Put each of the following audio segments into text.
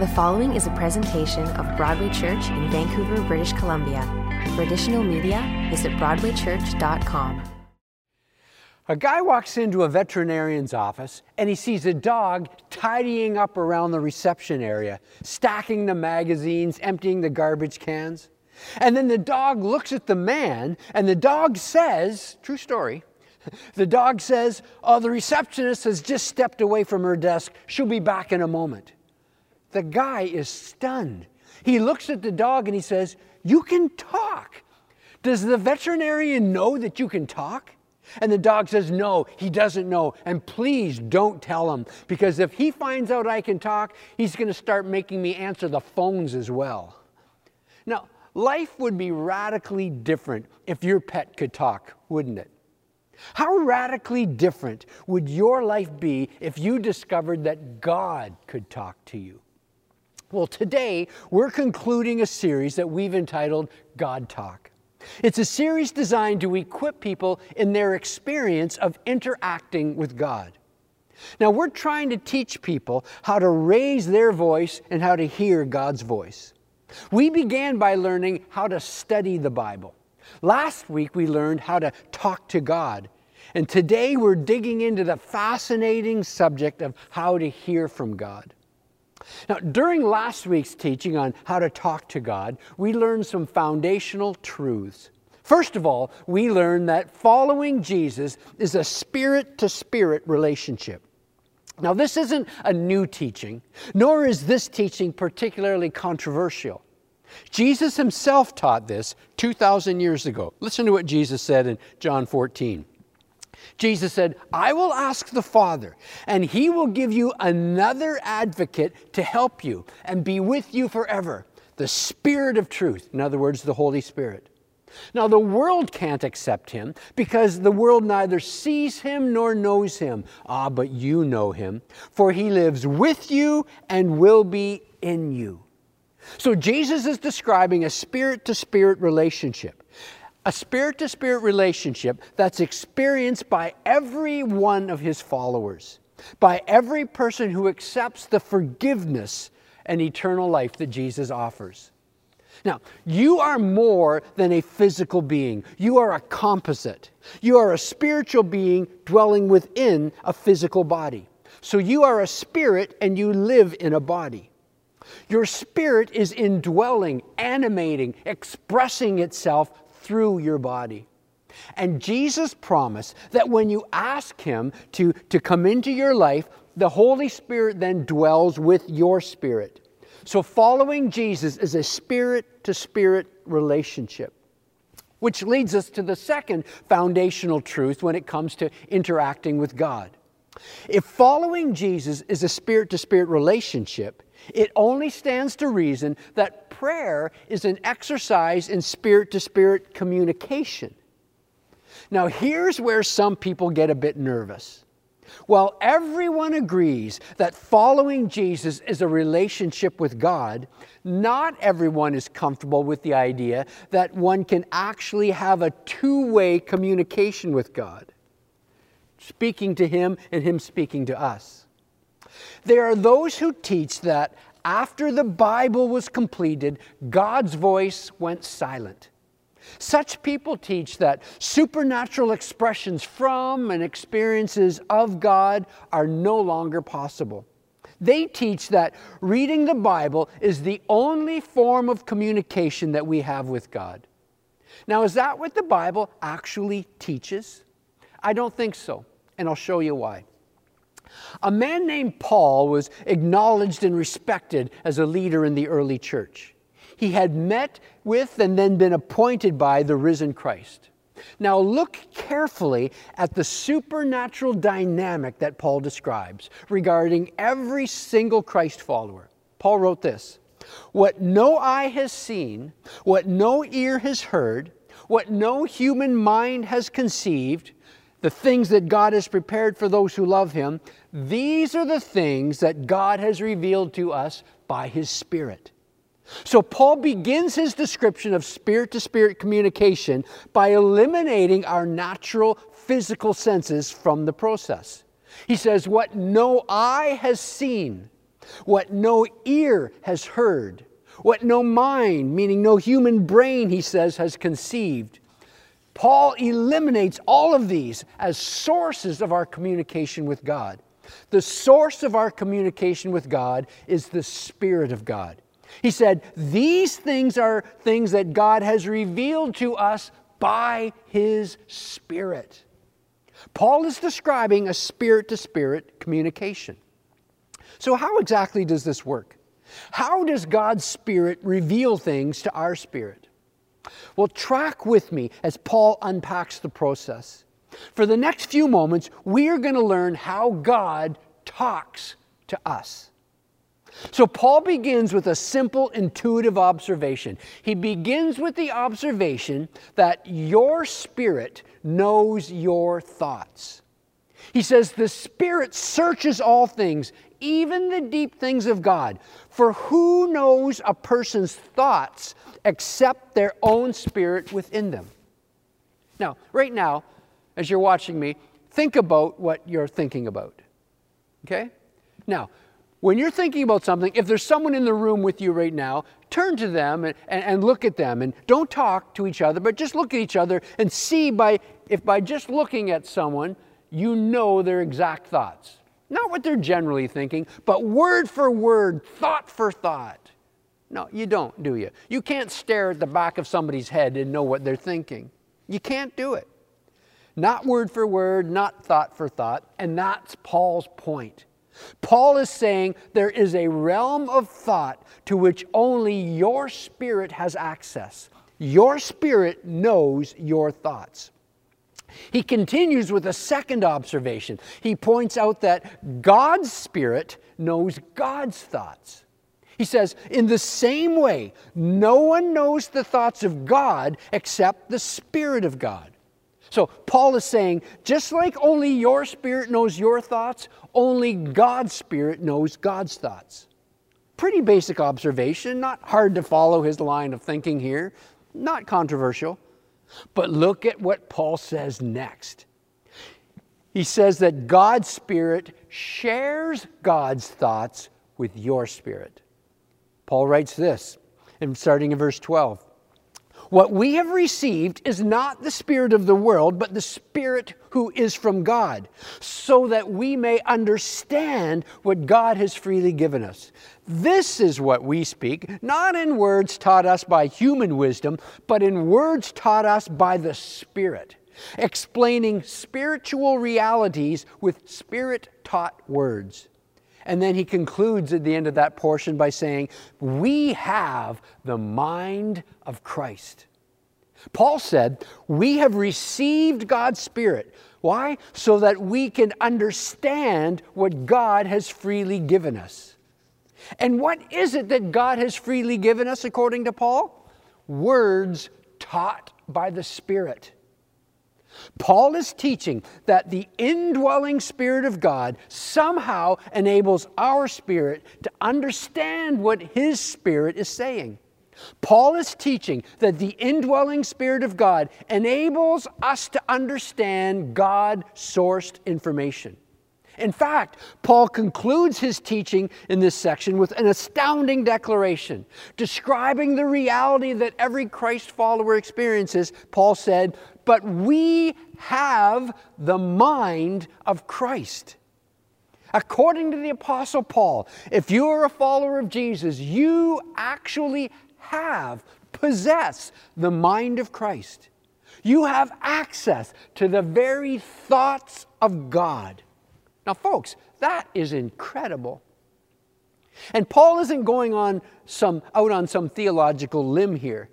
The following is a presentation of Broadway Church in Vancouver, British Columbia. For additional media, visit BroadwayChurch.com. A guy walks into a veterinarian's office and he sees a dog tidying up around the reception area, stacking the magazines, emptying the garbage cans. And then the dog looks at the man and the dog says, true story, the dog says, Oh, the receptionist has just stepped away from her desk. She'll be back in a moment. The guy is stunned. He looks at the dog and he says, You can talk. Does the veterinarian know that you can talk? And the dog says, No, he doesn't know. And please don't tell him, because if he finds out I can talk, he's going to start making me answer the phones as well. Now, life would be radically different if your pet could talk, wouldn't it? How radically different would your life be if you discovered that God could talk to you? Well, today we're concluding a series that we've entitled God Talk. It's a series designed to equip people in their experience of interacting with God. Now, we're trying to teach people how to raise their voice and how to hear God's voice. We began by learning how to study the Bible. Last week, we learned how to talk to God. And today, we're digging into the fascinating subject of how to hear from God. Now, during last week's teaching on how to talk to God, we learned some foundational truths. First of all, we learned that following Jesus is a spirit to spirit relationship. Now, this isn't a new teaching, nor is this teaching particularly controversial. Jesus himself taught this 2,000 years ago. Listen to what Jesus said in John 14. Jesus said, I will ask the Father, and he will give you another advocate to help you and be with you forever the Spirit of truth. In other words, the Holy Spirit. Now, the world can't accept him because the world neither sees him nor knows him. Ah, but you know him, for he lives with you and will be in you. So, Jesus is describing a spirit to spirit relationship a spirit to spirit relationship that's experienced by every one of his followers, by every person who accepts the forgiveness and eternal life that Jesus offers. Now, you are more than a physical being. You are a composite. You are a spiritual being dwelling within a physical body. So you are a spirit and you live in a body. Your spirit is indwelling, animating, expressing itself through your body. And Jesus promised that when you ask Him to, to come into your life, the Holy Spirit then dwells with your spirit. So, following Jesus is a spirit to spirit relationship. Which leads us to the second foundational truth when it comes to interacting with God. If following Jesus is a spirit to spirit relationship, it only stands to reason that prayer is an exercise in spirit to spirit communication. Now, here's where some people get a bit nervous. While everyone agrees that following Jesus is a relationship with God, not everyone is comfortable with the idea that one can actually have a two way communication with God, speaking to Him and Him speaking to us. There are those who teach that after the Bible was completed, God's voice went silent. Such people teach that supernatural expressions from and experiences of God are no longer possible. They teach that reading the Bible is the only form of communication that we have with God. Now, is that what the Bible actually teaches? I don't think so, and I'll show you why. A man named Paul was acknowledged and respected as a leader in the early church. He had met with and then been appointed by the risen Christ. Now, look carefully at the supernatural dynamic that Paul describes regarding every single Christ follower. Paul wrote this What no eye has seen, what no ear has heard, what no human mind has conceived, the things that God has prepared for those who love Him, these are the things that God has revealed to us by His Spirit. So, Paul begins his description of spirit to spirit communication by eliminating our natural physical senses from the process. He says, What no eye has seen. what no ear has heard, what no mind, meaning no human brain, he says, has conceived. Paul eliminates all of these as sources of our communication with God. The source of our communication with God is the Spirit of God. He said, These things are things that God has revealed to us by His Spirit. Paul is describing a spirit to spirit communication. So, how exactly does this work? How does God's Spirit reveal things to our spirit? Well, track with me as Paul unpacks the process. For the next few moments, we are going to learn how God talks to us. So, Paul begins with a simple intuitive observation. He begins with the observation that your spirit knows your thoughts. He says, The Spirit searches all things, even the deep things of God. For who knows a person's thoughts except their own spirit within them? Now, right now, as you're watching me, think about what you're thinking about. Okay? Now, when you're thinking about something, if there's someone in the room with you right now, turn to them and, and, and, look at them and don't talk to each other, but just look at each other and see by if by just looking at someone, you know their exact thoughts. Not what they're generally thinking, but word for word, thought for thought. No, you don't, do you? You can't stare at the back of somebody's head and know what they're thinking. You can't do it. Not word for word, not thought for thought, and that's Paul's point. Paul is saying there is a realm of thought to which only your spirit has access. Your spirit knows your thoughts. He continues with a second observation. He points out that God's Spirit knows God's thoughts. He says, in the same way, no one knows the thoughts of God except the Spirit of God. So Paul is saying, just like only your spirit knows your thoughts, only God's spirit knows God's thoughts. Pretty basic observation, not hard to follow his line of thinking here, not controversial. But look at what Paul says next. He says that God's Spirit shares God's thoughts with your spirit. Paul writes this, and starting in verse 12. What we have received is not the Spirit of the world, but the Spirit who is from God, so that we may understand what God has freely given us. This is what we speak, not in words taught us by human wisdom, but in words taught us by the Spirit, explaining spiritual realities with Spirit taught words. And then he concludes at the end of that portion by saying, We have the mind of Christ. Paul said, We have received God's Spirit. Why? So that we can understand what God has freely given us. And what is it that God has freely given us, according to Paul? Words taught by the Spirit. Paul is teaching that the indwelling Spirit of God somehow enables our spirit to understand what His Spirit is saying. Paul is teaching that the indwelling Spirit of God enables us to understand God sourced information. In fact, Paul concludes his teaching in this section with an astounding declaration. Describing the reality that every Christ follower experiences, Paul said, But we have the mind of Christ. According to the Apostle Paul, if you are a follower of Jesus, you actually have, possess the mind of Christ. You have access to the very thoughts of God. Now, folks, that is incredible. And Paul isn't going on some, out on some theological limb here.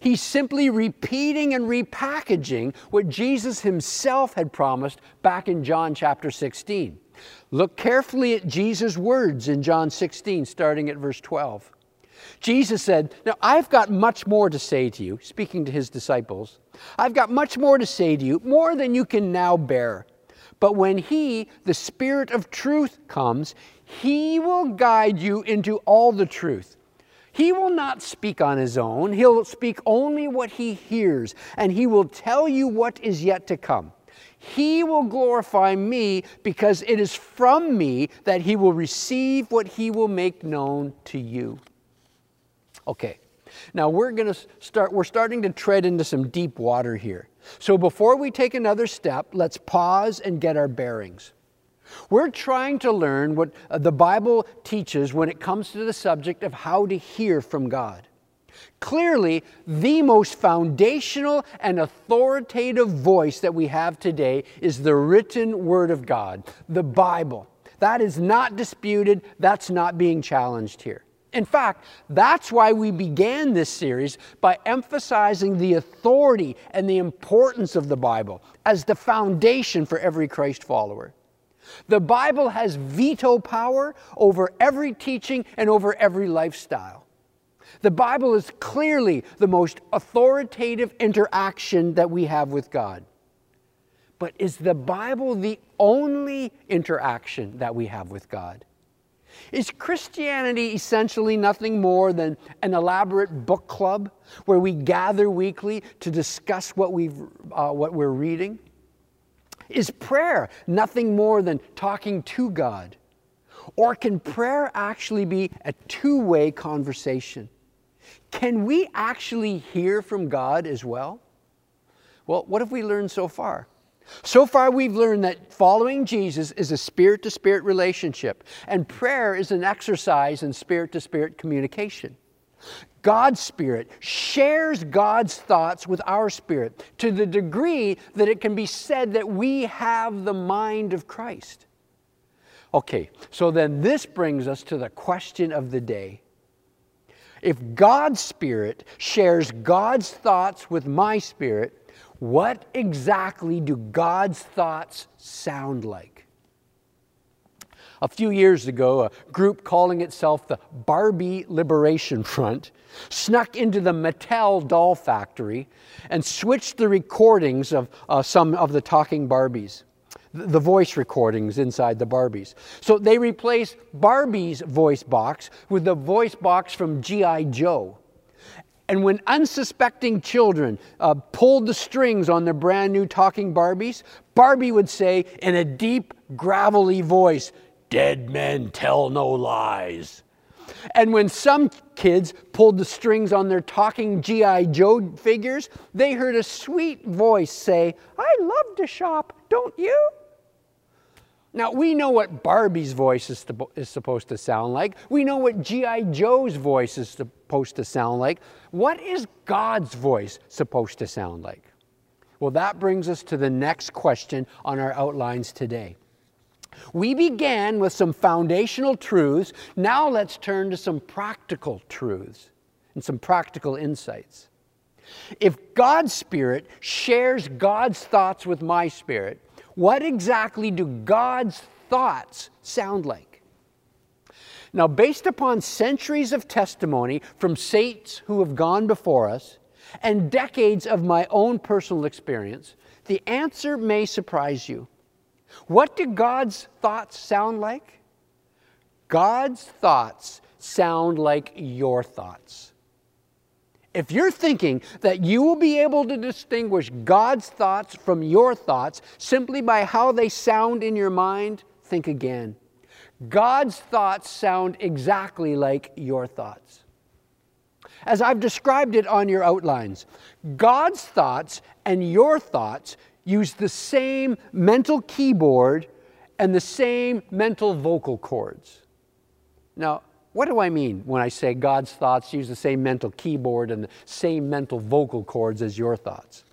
He's simply repeating and repackaging what Jesus himself had promised back in John chapter 16. Look carefully at Jesus' words in John 16, starting at verse 12. Jesus said, Now I've got much more to say to you, speaking to his disciples. I've got much more to say to you, more than you can now bear. But when He, the Spirit of truth, comes, He will guide you into all the truth. He will not speak on his own. He'll speak only what he hears, and he will tell you what is yet to come. he will glorify me because it is from me that he will receive what he will make known to you. Okay, now we're going to start, we're starting to tread into some deep water here. So before we take another step, let's pause and get our bearings. We're trying to learn what uh, the Bible teaches when it comes to the subject of how to hear from God. Clearly, the most foundational and authoritative voice that we have today is the written Word of God, the Bible. That is not disputed, that's not being challenged here. In fact, that's why we began this series by emphasizing the authority and the importance of the Bible as the foundation for every Christ follower. The Bible has veto power over every teaching and over every lifestyle. The Bible is clearly the most authoritative interaction that we have with God. But is the Bible the only interaction that we have with God? Is Christianity essentially nothing more than an elaborate book club where we gather weekly to discuss what, we've, uh, what we're reading? Is prayer nothing more than talking to God? Or can prayer actually be a two way conversation? Can we actually hear from God as well? Well, what have we learned so far? So far, we've learned that following Jesus is a spirit to spirit relationship, and prayer is an exercise in spirit to spirit communication. God's Spirit shares God's thoughts with our spirit to the degree that it can be said that we have the mind of Christ. Okay, so then this brings us to the question of the day. If God's Spirit shares God's thoughts with my spirit, what exactly do God's thoughts sound like? A few years ago, a group calling itself the Barbie Liberation Front snuck into the Mattel doll factory and switched the recordings of uh, some of the talking Barbies, the voice recordings inside the Barbies. So they replaced Barbie's voice box with the voice box from G.I. Joe. And when unsuspecting children uh, pulled the strings on their brand new talking Barbies, Barbie would say in a deep, gravelly voice, Dead men tell no lies. And when some kids pulled the strings on their talking G.I. Joe figures, they heard a sweet voice say, I love to shop, don't you? Now, we know what Barbie's voice is, to, is supposed to sound like. We know what G.I. Joe's voice is supposed to sound like. What is God's voice supposed to sound like? Well, that brings us to the next question on our outlines today. We began with some foundational truths. Now let's turn to some practical truths and some practical insights. If God's Spirit shares God's thoughts with my spirit, what exactly do God's thoughts sound like? Now, based upon centuries of testimony from saints who have gone before us and decades of my own personal experience, the answer may surprise you. What do God's thoughts sound like? God's thoughts sound like your thoughts. If you're thinking that you will be able to distinguish God's thoughts from your thoughts simply by how they sound in your mind, think again. God's thoughts sound exactly like your thoughts. As I've described it on your outlines, God's thoughts and your thoughts use the same mental keyboard and the same mental vocal cords. Now, what do I mean when I say God's thoughts use the same mental keyboard and the same mental vocal cords as your thoughts?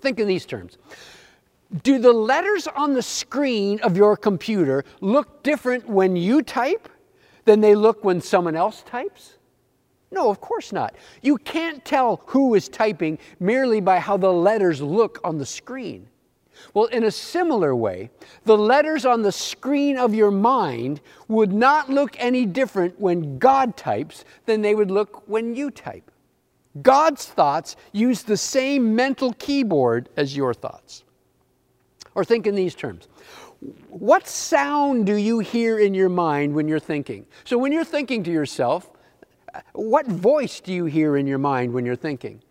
Think in these terms. Do the letters on the screen of your computer look different when you type than they look when someone else types? No, of course not. You can't tell who is typing merely by how the letters look on the screen. Well, in a similar way, the letters on the screen of your mind would not look any different when God types than they would look when you type. God's thoughts use the same mental keyboard as your thoughts. Or think in these terms What sound do you hear in your mind when you're thinking? So, when you're thinking to yourself, what voice do you hear in your mind when you're thinking?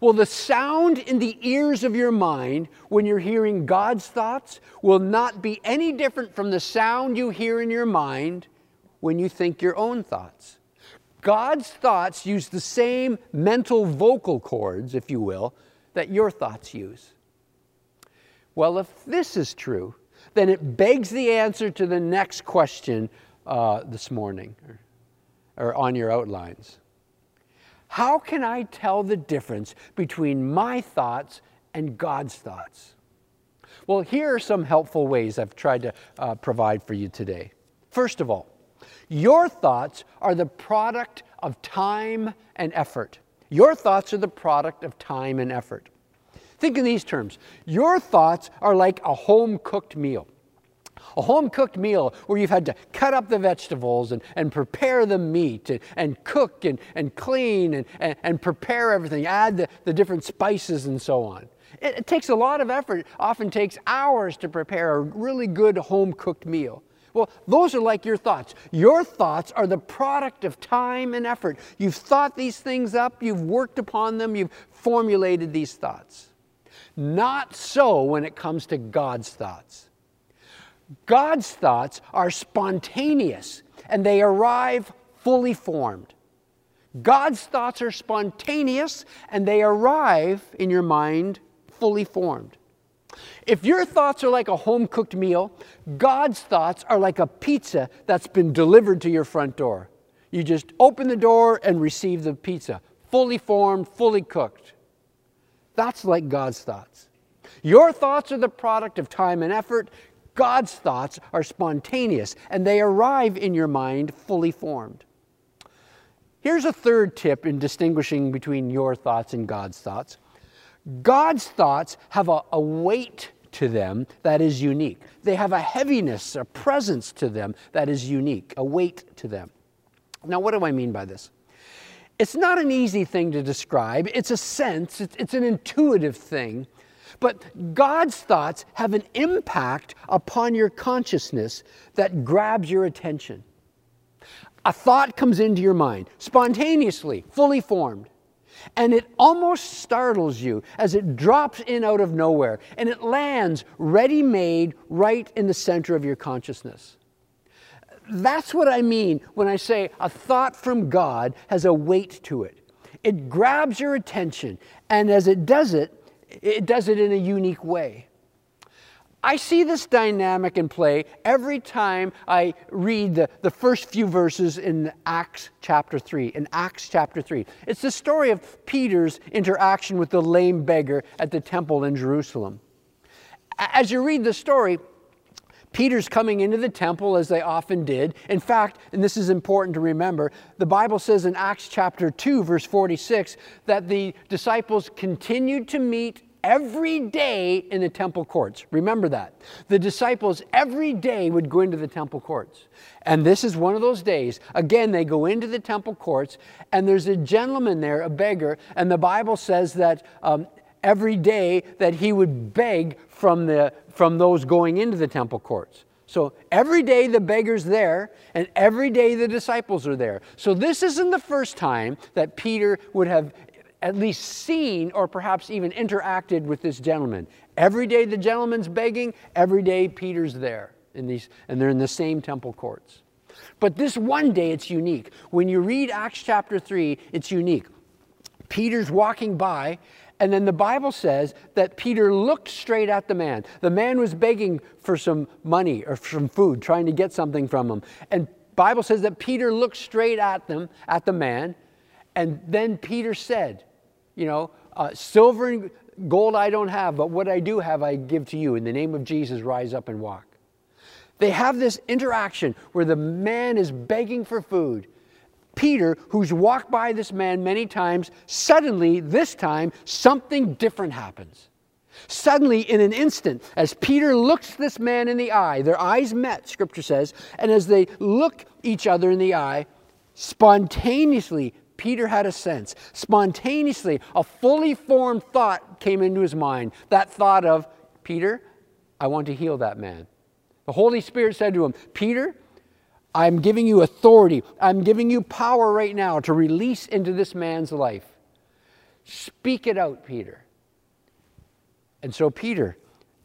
Well, the sound in the ears of your mind when you're hearing God's thoughts will not be any different from the sound you hear in your mind when you think your own thoughts. God's thoughts use the same mental vocal cords, if you will, that your thoughts use. Well, if this is true, then it begs the answer to the next question uh, this morning or, or on your outlines. How can I tell the difference between my thoughts and God's thoughts? Well, here are some helpful ways I've tried to uh, provide for you today. First of all, your thoughts are the product of time and effort. Your thoughts are the product of time and effort. Think in these terms your thoughts are like a home cooked meal. A home cooked meal where you've had to cut up the vegetables and, and prepare the meat and, and cook and, and clean and, and, and prepare everything, add the, the different spices and so on. It, it takes a lot of effort, often takes hours to prepare a really good home cooked meal. Well, those are like your thoughts. Your thoughts are the product of time and effort. You've thought these things up, you've worked upon them, you've formulated these thoughts. Not so when it comes to God's thoughts. God's thoughts are spontaneous and they arrive fully formed. God's thoughts are spontaneous and they arrive in your mind fully formed. If your thoughts are like a home cooked meal, God's thoughts are like a pizza that's been delivered to your front door. You just open the door and receive the pizza, fully formed, fully cooked. That's like God's thoughts. Your thoughts are the product of time and effort. God's thoughts are spontaneous and they arrive in your mind fully formed. Here's a third tip in distinguishing between your thoughts and God's thoughts. God's thoughts have a, a, weight to them that is unique. They have a heaviness, a presence to them that is unique, a weight to them. Now, what do I mean by this? It's not an easy thing to describe. It's a sense, it's, it's an intuitive thing. But God's thoughts have an impact upon your consciousness that grabs your attention. A thought comes into your mind, spontaneously, fully formed. And it almost startles you as it drops in out of nowhere and it lands ready made right in the center of your consciousness. That's what I mean when I say a thought from God has a weight to it. It grabs your attention, and as it does it, it does it in a unique way. I see this dynamic in play every time I read the, the first few verses in Acts chapter 3. In Acts chapter 3. It's the story of Peter's interaction with the lame beggar at the temple in Jerusalem. As you read the story, Peter's coming into the temple as they often did. In fact, and this is important to remember, the Bible says in Acts chapter 2, verse 46, that the disciples continued to meet every day in the temple courts. Remember that. The disciples every day would go into the temple courts. And this is one of those days. Again, they go into the temple courts, and there's a gentleman there, a beggar, and the Bible says that um, every day that he would beg from, the, from those going into the temple courts. So every day the beggar's there, and every day the disciples are there. So this isn't the first time that Peter would have at least seen or perhaps even interacted with this gentleman. Every day the gentleman's begging, every day Peter's there, in these, and they're in the same temple courts. But this one day it's unique. When you read Acts chapter 3, it's unique. Peter's walking by, and then the Bible says that Peter looked straight at the man. The man was begging for some money or some food, trying to get something from him. And Bible says that Peter looked straight at them, at the man, and then Peter said, you know, uh, silver and gold I don't have, but what I do have I give to you. In the name of Jesus, rise up and walk. They have this interaction where the man is begging for food. Peter, who's walked by this man many times, suddenly, this time, something different happens. Suddenly, in an instant, as Peter looks this man in the eye, their eyes met, scripture says, and as they look each other in the eye, spontaneously, Peter had a sense. Spontaneously, a fully formed thought came into his mind. That thought of, Peter, I want to heal that man. The Holy Spirit said to him, Peter, I'm giving you authority. I'm giving you power right now to release into this man's life. Speak it out, Peter. And so Peter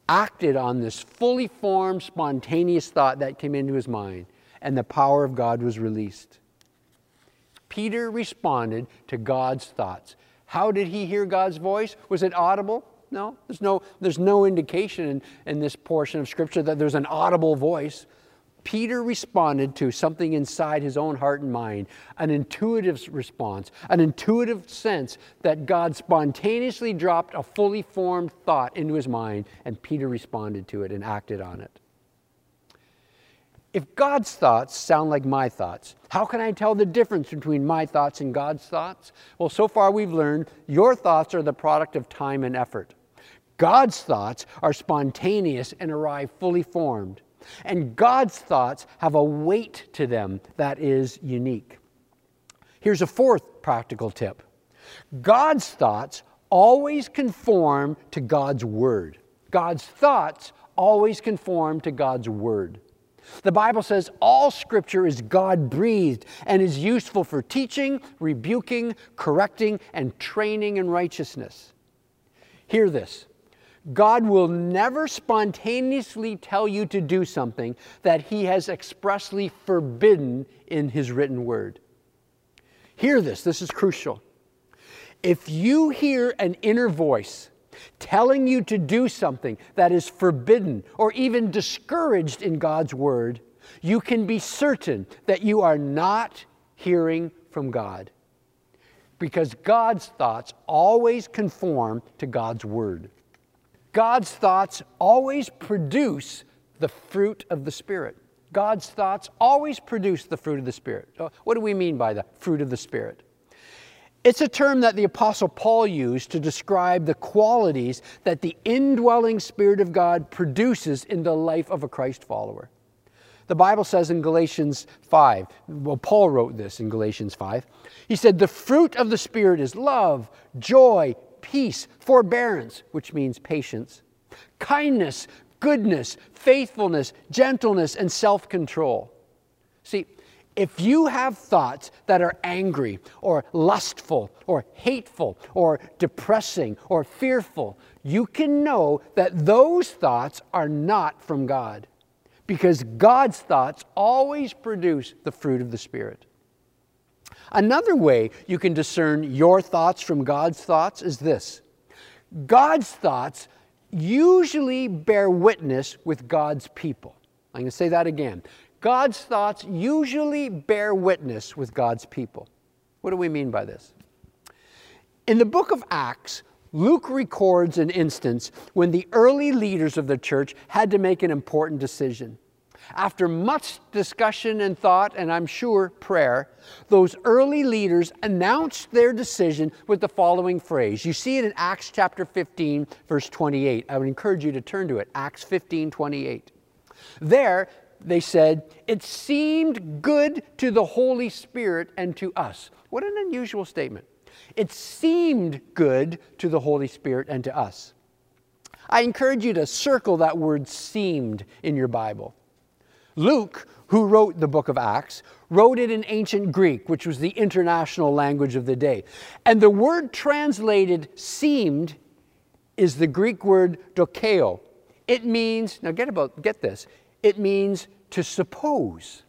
acted on this fully formed, spontaneous thought that came into his mind, and the power of God was released. Peter responded to God's thoughts. How did he hear God's voice? Was it audible? No, there's no, there's no indication in, in this portion of Scripture that there's an audible voice. Peter responded to something inside his own heart and mind, an intuitive response, an intuitive sense that God spontaneously dropped a fully formed thought into his mind, and Peter responded to it and acted on it. If God's thoughts sound like my thoughts, how can I tell the difference between my thoughts and God's thoughts? Well, so far we've learned your thoughts are the product of time and effort. God's thoughts are spontaneous and arrive fully formed. And God's thoughts have a weight to them that is unique. Here's a fourth practical tip God's thoughts always conform to God's Word. God's thoughts always conform to God's Word. The Bible says all Scripture is God breathed and is useful for teaching, rebuking, correcting, and training in righteousness. Hear this God will never spontaneously tell you to do something that He has expressly forbidden in His written word. Hear this, this is crucial. If you hear an inner voice telling you to do something that is forbidden or even discouraged in God's word, you can be certain that you are not hearing from God. Because God's thoughts always conform to God's word. God's thoughts always produce the fruit of the Spirit. God's thoughts always produce the fruit of the Spirit. Uh, what do we mean by the fruit of the Spirit? It's a term that the Apostle Paul used to describe the qualities that the indwelling Spirit of God produces in the life of a Christ follower. The Bible says in Galatians 5, well, Paul wrote this in Galatians 5. He said, The fruit of the Spirit is love, joy, peace, forbearance, which means patience, kindness, goodness, faithfulness, gentleness, and self control. See, if you have thoughts that are angry or lustful or hateful or depressing or fearful, you can know that those thoughts are not from God because God's thoughts always produce the fruit of the Spirit. Another way you can discern your thoughts from God's thoughts is this God's thoughts usually bear witness with God's people. I'm going to say that again. God's thoughts usually bear witness with God's people. What do we mean by this? In the book of Acts, Luke records an instance when the early leaders of the church had to make an important decision. After much discussion and thought, and I'm sure prayer, those early leaders announced their decision with the following phrase. You see it in Acts chapter 15, verse 28. I would encourage you to turn to it, Acts 15, 28. There, they said, It seemed good to the Holy Spirit and to us. What an unusual statement. It seemed good to the Holy Spirit and to us. I encourage you to circle that word seemed in your Bible. Luke, who wrote the book of Acts, wrote it in ancient Greek, which was the international language of the day. And the word translated seemed is the Greek word dokeo. It means, now get about get this. It means to suppose.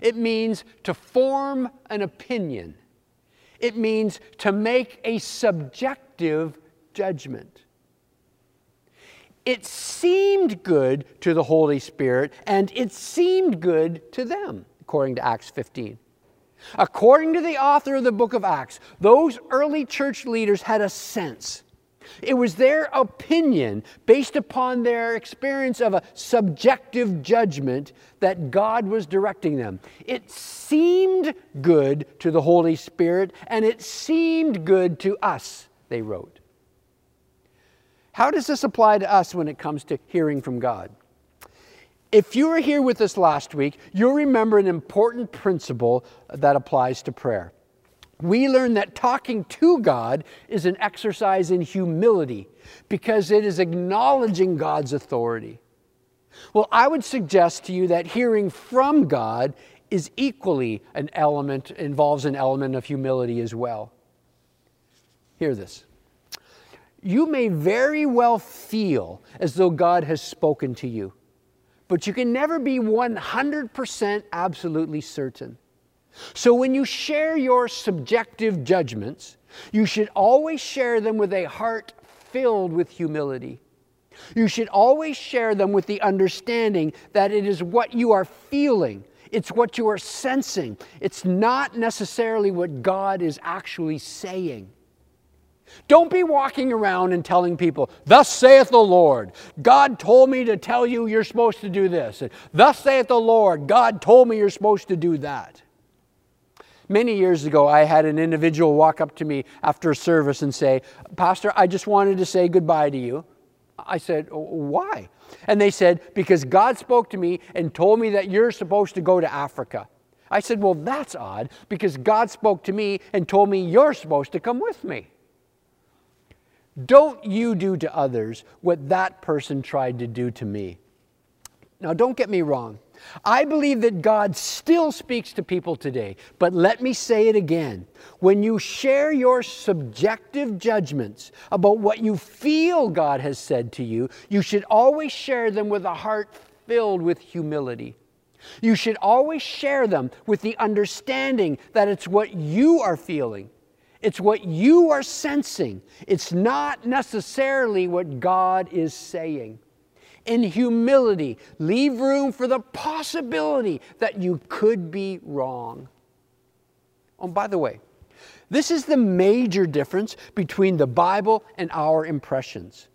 It means to form an opinion. It means to make a subjective judgment. It seemed good to the Holy Spirit, and it seemed good to them, according to Acts 15. According to the author of the book of Acts, those early church leaders had a sense. It was their opinion, based upon their experience of a subjective judgment, that God was directing them. It seemed good to the Holy Spirit, and it seemed good to us, they wrote. How does this apply to us when it comes to hearing from God? If you were here with us last week, you'll remember an important principle that applies to prayer. We learned that talking to God is an exercise in humility because it is acknowledging God's authority. Well, I would suggest to you that hearing from God is equally an element, involves an element of humility as well. Hear this. You may very well feel as though God has spoken to you, but you can never be 100% absolutely certain. So when you share your subjective judgments, you should always share them with a heart filled with humility. You should always share them with the understanding that it is what you are feeling, it's what you are sensing. It's not necessarily what God is actually saying. Don't be walking around and telling people, Thus saith the Lord, God told me to tell you you're supposed to do this. And, Thus saith the Lord, God told me you're supposed to do that. Many years ago, I had an individual walk up to me after a service and say, Pastor, I just wanted to say goodbye to you. I said, Why? And they said, Because God spoke to me and told me that you're supposed to go to Africa. I said, Well, that's odd because God spoke to me and told me you're supposed to come with me. Don't you do to others what that person tried to do to me. Now, don't get me wrong. I believe that God still speaks to people today, but let me say it again. When you share your subjective judgments about what you feel God has said to you, you should always share them with a heart filled with humility. You should always share them with the understanding that it's what you are feeling. It's what you are sensing. It's not necessarily what God is saying in humility, leave room for the possibility that you could be wrong. Oh, by the way, this is the major difference between the Bible and our impressions.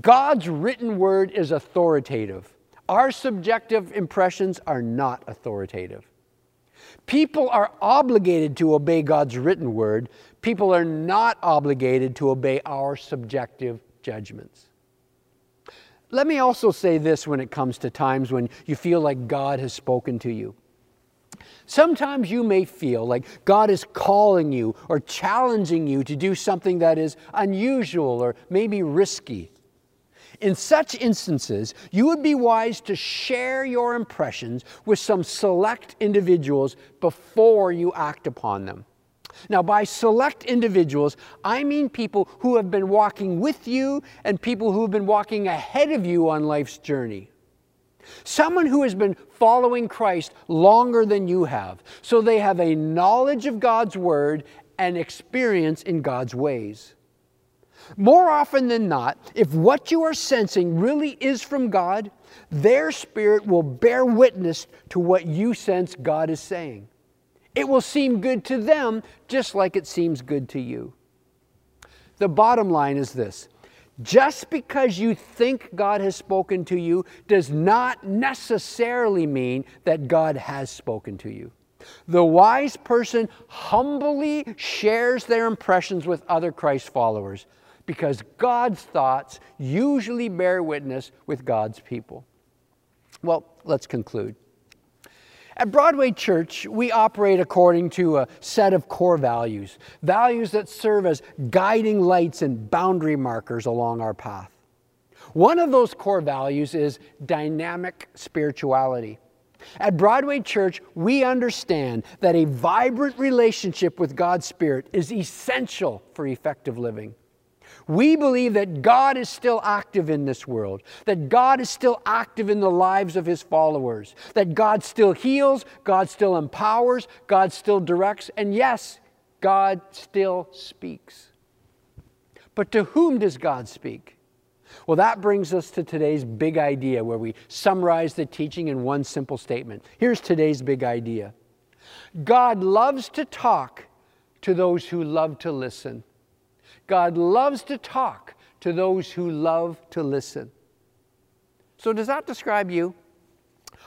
God's written word is authoritative. Our subjective impressions are not authoritative. People are obligated to obey God's written word. People are not obligated to obey our subjective judgments. Let me also say this when it comes to times when you feel like God has spoken to you. Sometimes you may feel like God is calling you or challenging you to do something that is unusual or maybe risky. In such instances, you would be wise to share your impressions with some select individuals before you act upon them. Now, by select individuals, I mean people who have been walking with you and people who have been walking ahead of you on life's journey. Someone who has been following Christ longer than you have, so they have a knowledge of God's Word and experience in God's ways. More often than not, if what you are sensing really is from God, their spirit will bear witness to what you sense God is saying. It will seem good to them just like it seems good to you. The bottom line is this just because you think God has spoken to you does not necessarily mean that God has spoken to you. The wise person humbly shares their impressions with other Christ followers because God's thoughts usually bear witness with God's people. Well, let's conclude. At Broadway Church, we operate according to a set of core values, values that serve as guiding lights and boundary markers along our path. One of those core values is dynamic spirituality. At Broadway Church, we understand that a vibrant relationship with God's Spirit is essential for effective living. We believe that God is still active in this world, that God is still active in the lives of His followers, that God still heals, God still empowers, God still directs, and yes, God still speaks. But to whom does God speak? Well, that brings us to today's big idea where we summarize the teaching in one simple statement. Here's today's big idea God loves to talk to those who love to listen. God loves to talk to those who love to listen. So, does that describe you?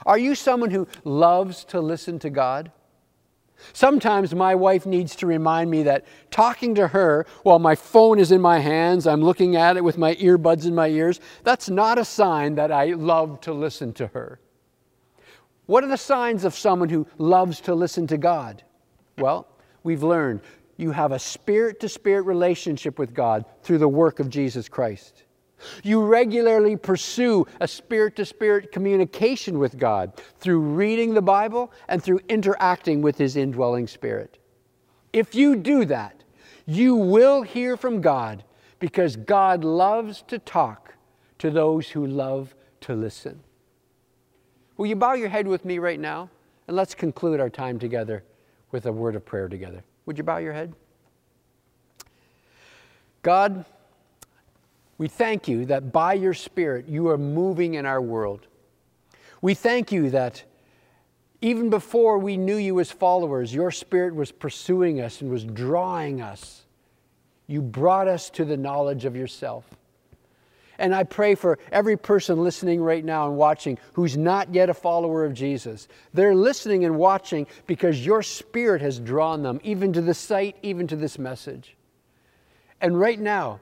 Are you someone who loves to listen to God? Sometimes my wife needs to remind me that talking to her while my phone is in my hands, I'm looking at it with my earbuds in my ears, that's not a sign that I love to listen to her. What are the signs of someone who loves to listen to God? Well, we've learned you have a spirit to spirit relationship with God through the work of Jesus Christ. You regularly pursue a spirit to spirit communication with God through reading the Bible and through interacting with His indwelling spirit. If you do that, You will hear from God because God loves to talk to those who love to listen. Will you bow your head with me right now? And let's conclude our time together with a word of prayer together. Would you bow your head? God, we thank you that by your Spirit you are moving in our world. We thank you that even before we knew you as followers, your Spirit was pursuing us and was drawing us. You brought us to the knowledge of yourself. And I pray for every person listening right now and watching who's not yet a follower of Jesus. They're listening and watching because your Spirit has drawn them, even to the site, even to this message. And right now,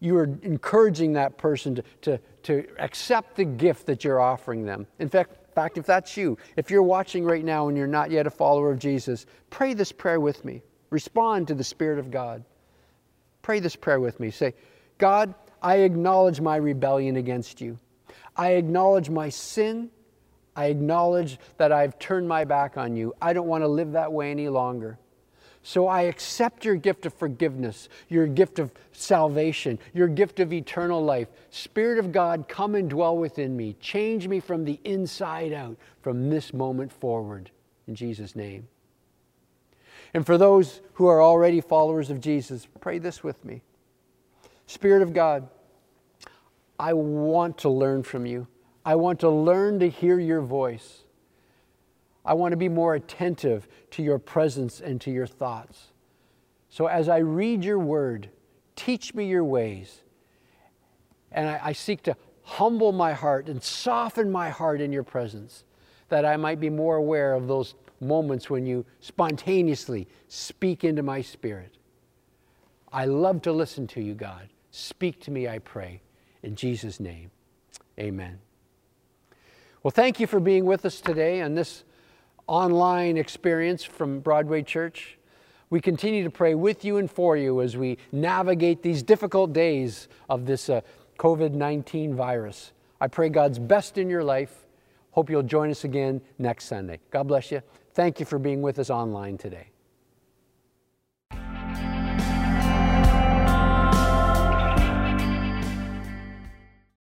you are encouraging that person to, to, to accept the gift that you're offering them. In fact, fact, if that's you, if you're watching right now and you're not yet a follower of Jesus, pray this prayer with me. Respond to the Spirit of God. Pray this prayer with me. Say, God, I acknowledge my rebellion against you. I acknowledge my sin. I acknowledge that I've turned my back on you. I don't want to live that way any longer. So I accept your gift of forgiveness, your gift of salvation, your gift of eternal life. Spirit of God, come and dwell within me. Change me from the inside out from this moment forward. In Jesus' name. And for those who are already followers of Jesus, pray this with me. Spirit of God, I want to learn from you. I want to learn to hear your voice. I want to be more attentive to your presence and to your thoughts. So as I read your word, teach me your ways. And I, I, seek to humble my heart and soften my heart in your presence, that I might be more aware of those moments when you spontaneously speak into my spirit. I love to listen to you, God. Speak to me, I pray. In Jesus' name, amen. Well, thank you for being with us today on this online experience from Broadway Church. We continue to pray with you and for you as we navigate these difficult days of this uh, COVID 19 virus. I pray God's best in your life. Hope you'll join us again next Sunday. God bless you. Thank you for being with us online today.